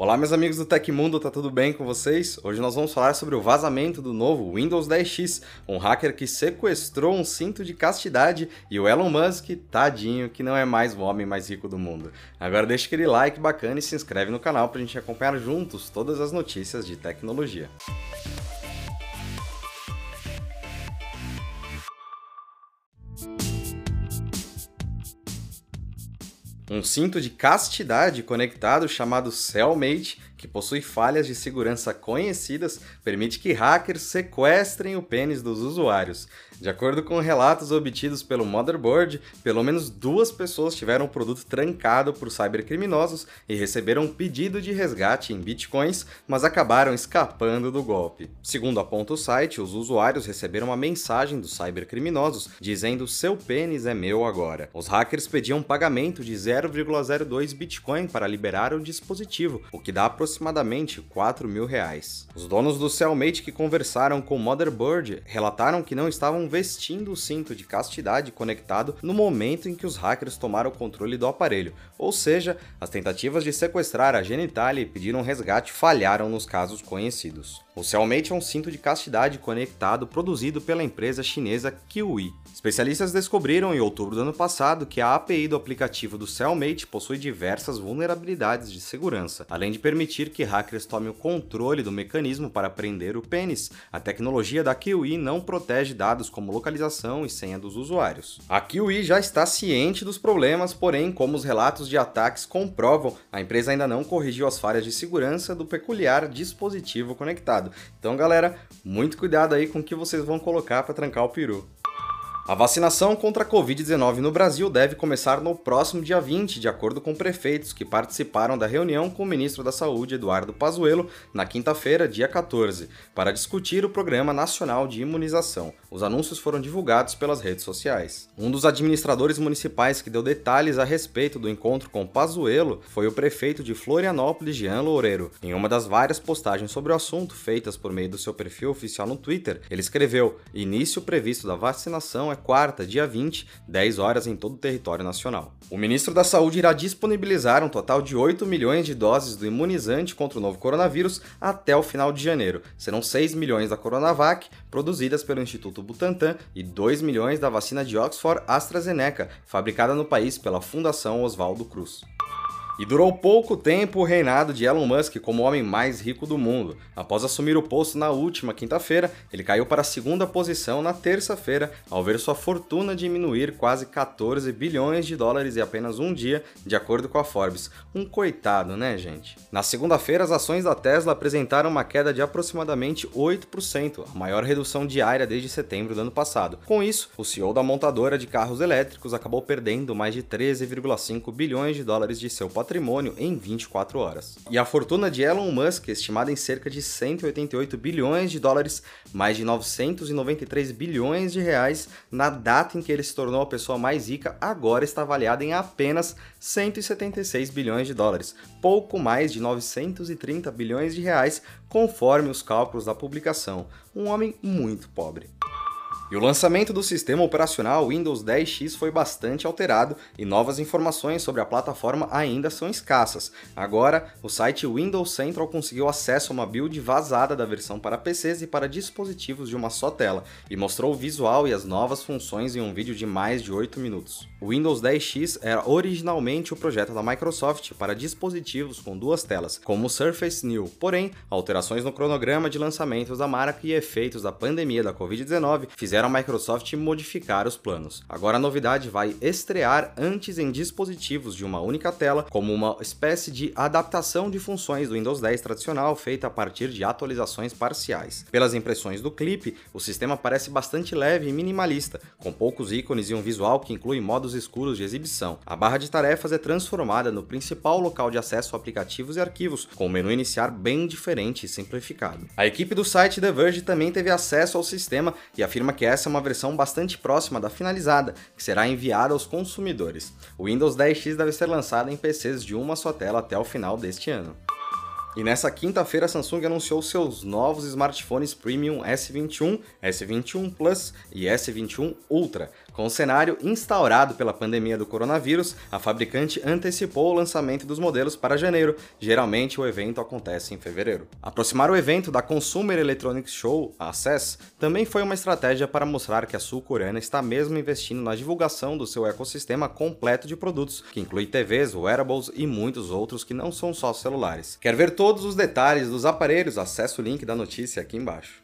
Olá, meus amigos do Tecmundo, tá tudo bem com vocês? Hoje nós vamos falar sobre o vazamento do novo Windows 10X, um hacker que sequestrou um cinto de castidade e o Elon Musk, tadinho, que não é mais o homem mais rico do mundo. Agora deixa aquele like bacana e se inscreve no canal pra gente acompanhar juntos todas as notícias de tecnologia. Um cinto de castidade conectado chamado Cellmate que possui falhas de segurança conhecidas, permite que hackers sequestrem o pênis dos usuários. De acordo com relatos obtidos pelo Motherboard, pelo menos duas pessoas tiveram o produto trancado por cybercriminosos e receberam um pedido de resgate em bitcoins, mas acabaram escapando do golpe. Segundo aponta o site, os usuários receberam uma mensagem dos cybercriminosos dizendo seu pênis é meu agora. Os hackers pediam pagamento de 0,02 bitcoin para liberar o dispositivo, o que dá aproximadamente aproximadamente 4 mil reais. Os donos do Cellmate que conversaram com o Motherboard relataram que não estavam vestindo o cinto de castidade conectado no momento em que os hackers tomaram o controle do aparelho, ou seja, as tentativas de sequestrar a genitalia e pedir um resgate falharam nos casos conhecidos. O Cellmate é um cinto de castidade conectado produzido pela empresa chinesa Kiwi. Especialistas descobriram em outubro do ano passado que a API do aplicativo do Cellmate possui diversas vulnerabilidades de segurança, além de permitir que hackers tomem o controle do mecanismo para prender o pênis. A tecnologia da Kiwi não protege dados como localização e senha dos usuários. A Kiwi já está ciente dos problemas, porém, como os relatos de ataques comprovam, a empresa ainda não corrigiu as falhas de segurança do peculiar dispositivo conectado. Então, galera, muito cuidado aí com o que vocês vão colocar para trancar o peru. A vacinação contra a Covid-19 no Brasil deve começar no próximo dia 20, de acordo com prefeitos que participaram da reunião com o ministro da Saúde, Eduardo Pazuello, na quinta-feira, dia 14, para discutir o Programa Nacional de Imunização. Os anúncios foram divulgados pelas redes sociais. Um dos administradores municipais que deu detalhes a respeito do encontro com Pazuello foi o prefeito de Florianópolis, Jean Loureiro. Em uma das várias postagens sobre o assunto feitas por meio do seu perfil oficial no Twitter, ele escreveu: "Início previsto da vacinação é quarta, dia 20, 10 horas em todo o território nacional. O ministro da Saúde irá disponibilizar um total de 8 milhões de doses do imunizante contra o novo coronavírus até o final de janeiro. Serão 6 milhões da Coronavac, produzidas pelo Instituto Butantan, e 2 milhões da vacina de Oxford AstraZeneca, fabricada no país pela Fundação Oswaldo Cruz. E durou pouco tempo o reinado de Elon Musk como o homem mais rico do mundo. Após assumir o posto na última quinta-feira, ele caiu para a segunda posição na terça-feira, ao ver sua fortuna diminuir quase 14 bilhões de dólares em apenas um dia, de acordo com a Forbes. Um coitado, né, gente? Na segunda-feira, as ações da Tesla apresentaram uma queda de aproximadamente 8%, a maior redução diária desde setembro do ano passado. Com isso, o CEO da montadora de carros elétricos acabou perdendo mais de 13,5 bilhões de dólares de seu patrimônio patrimônio em 24 horas. E a fortuna de Elon Musk, estimada em cerca de 188 bilhões de dólares, mais de 993 bilhões de reais, na data em que ele se tornou a pessoa mais rica, agora está avaliada em apenas 176 bilhões de dólares, pouco mais de 930 bilhões de reais, conforme os cálculos da publicação. Um homem muito pobre. E o lançamento do sistema operacional Windows 10X foi bastante alterado e novas informações sobre a plataforma ainda são escassas. Agora, o site Windows Central conseguiu acesso a uma build vazada da versão para PCs e para dispositivos de uma só tela e mostrou o visual e as novas funções em um vídeo de mais de 8 minutos. O Windows 10X era originalmente o projeto da Microsoft para dispositivos com duas telas, como o Surface New. Porém, alterações no cronograma de lançamentos da marca e efeitos da pandemia da Covid-19 fizeram a Microsoft modificar os planos. Agora a novidade vai estrear antes em dispositivos de uma única tela, como uma espécie de adaptação de funções do Windows 10 tradicional feita a partir de atualizações parciais. Pelas impressões do clipe, o sistema parece bastante leve e minimalista, com poucos ícones e um visual que inclui modos escuros de exibição. A barra de tarefas é transformada no principal local de acesso a aplicativos e arquivos, com o menu iniciar bem diferente e simplificado. A equipe do site The Verge também teve acesso ao sistema e afirma que essa é uma versão bastante próxima da finalizada, que será enviada aos consumidores. O Windows 10X deve ser lançado em PCs de uma só tela até o final deste ano. E nessa quinta-feira a Samsung anunciou seus novos smartphones premium S21, S21 Plus e S21 Ultra, Com o cenário instaurado pela pandemia do coronavírus, a fabricante antecipou o lançamento dos modelos para janeiro. Geralmente o evento acontece em fevereiro. Aproximar o evento da Consumer Electronics Show, a CES, também foi uma estratégia para mostrar que a sul-coreana está mesmo investindo na divulgação do seu ecossistema completo de produtos, que inclui TVs, wearables e muitos outros que não são só celulares. Quer ver todos os detalhes dos aparelhos? Acesse o link da notícia aqui embaixo.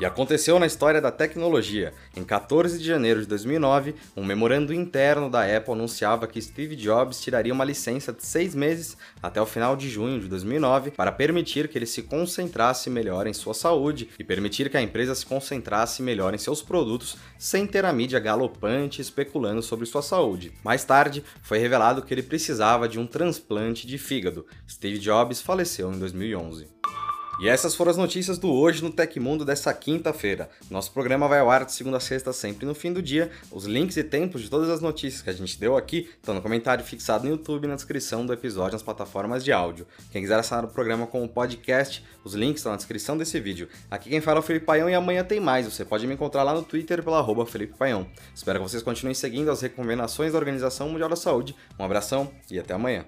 E aconteceu na história da tecnologia. Em 14 de janeiro de 2009, um memorando interno da Apple anunciava que Steve Jobs tiraria uma licença de seis meses até o final de junho de 2009 para permitir que ele se concentrasse melhor em sua saúde e permitir que a empresa se concentrasse melhor em seus produtos sem ter a mídia galopante especulando sobre sua saúde. Mais tarde, foi revelado que ele precisava de um transplante de fígado. Steve Jobs faleceu em 2011. E essas foram as notícias do Hoje no Tecmundo dessa quinta-feira. Nosso programa vai ao ar de segunda a sexta, sempre no fim do dia. Os links e tempos de todas as notícias que a gente deu aqui estão no comentário fixado no YouTube e na descrição do episódio nas plataformas de áudio. Quem quiser assinar o programa como podcast, os links estão na descrição desse vídeo. Aqui quem fala é o Felipe Paião e amanhã tem mais. Você pode me encontrar lá no Twitter pela arroba Felipe Paião. Espero que vocês continuem seguindo as recomendações da Organização Mundial da Saúde. Um abração e até amanhã.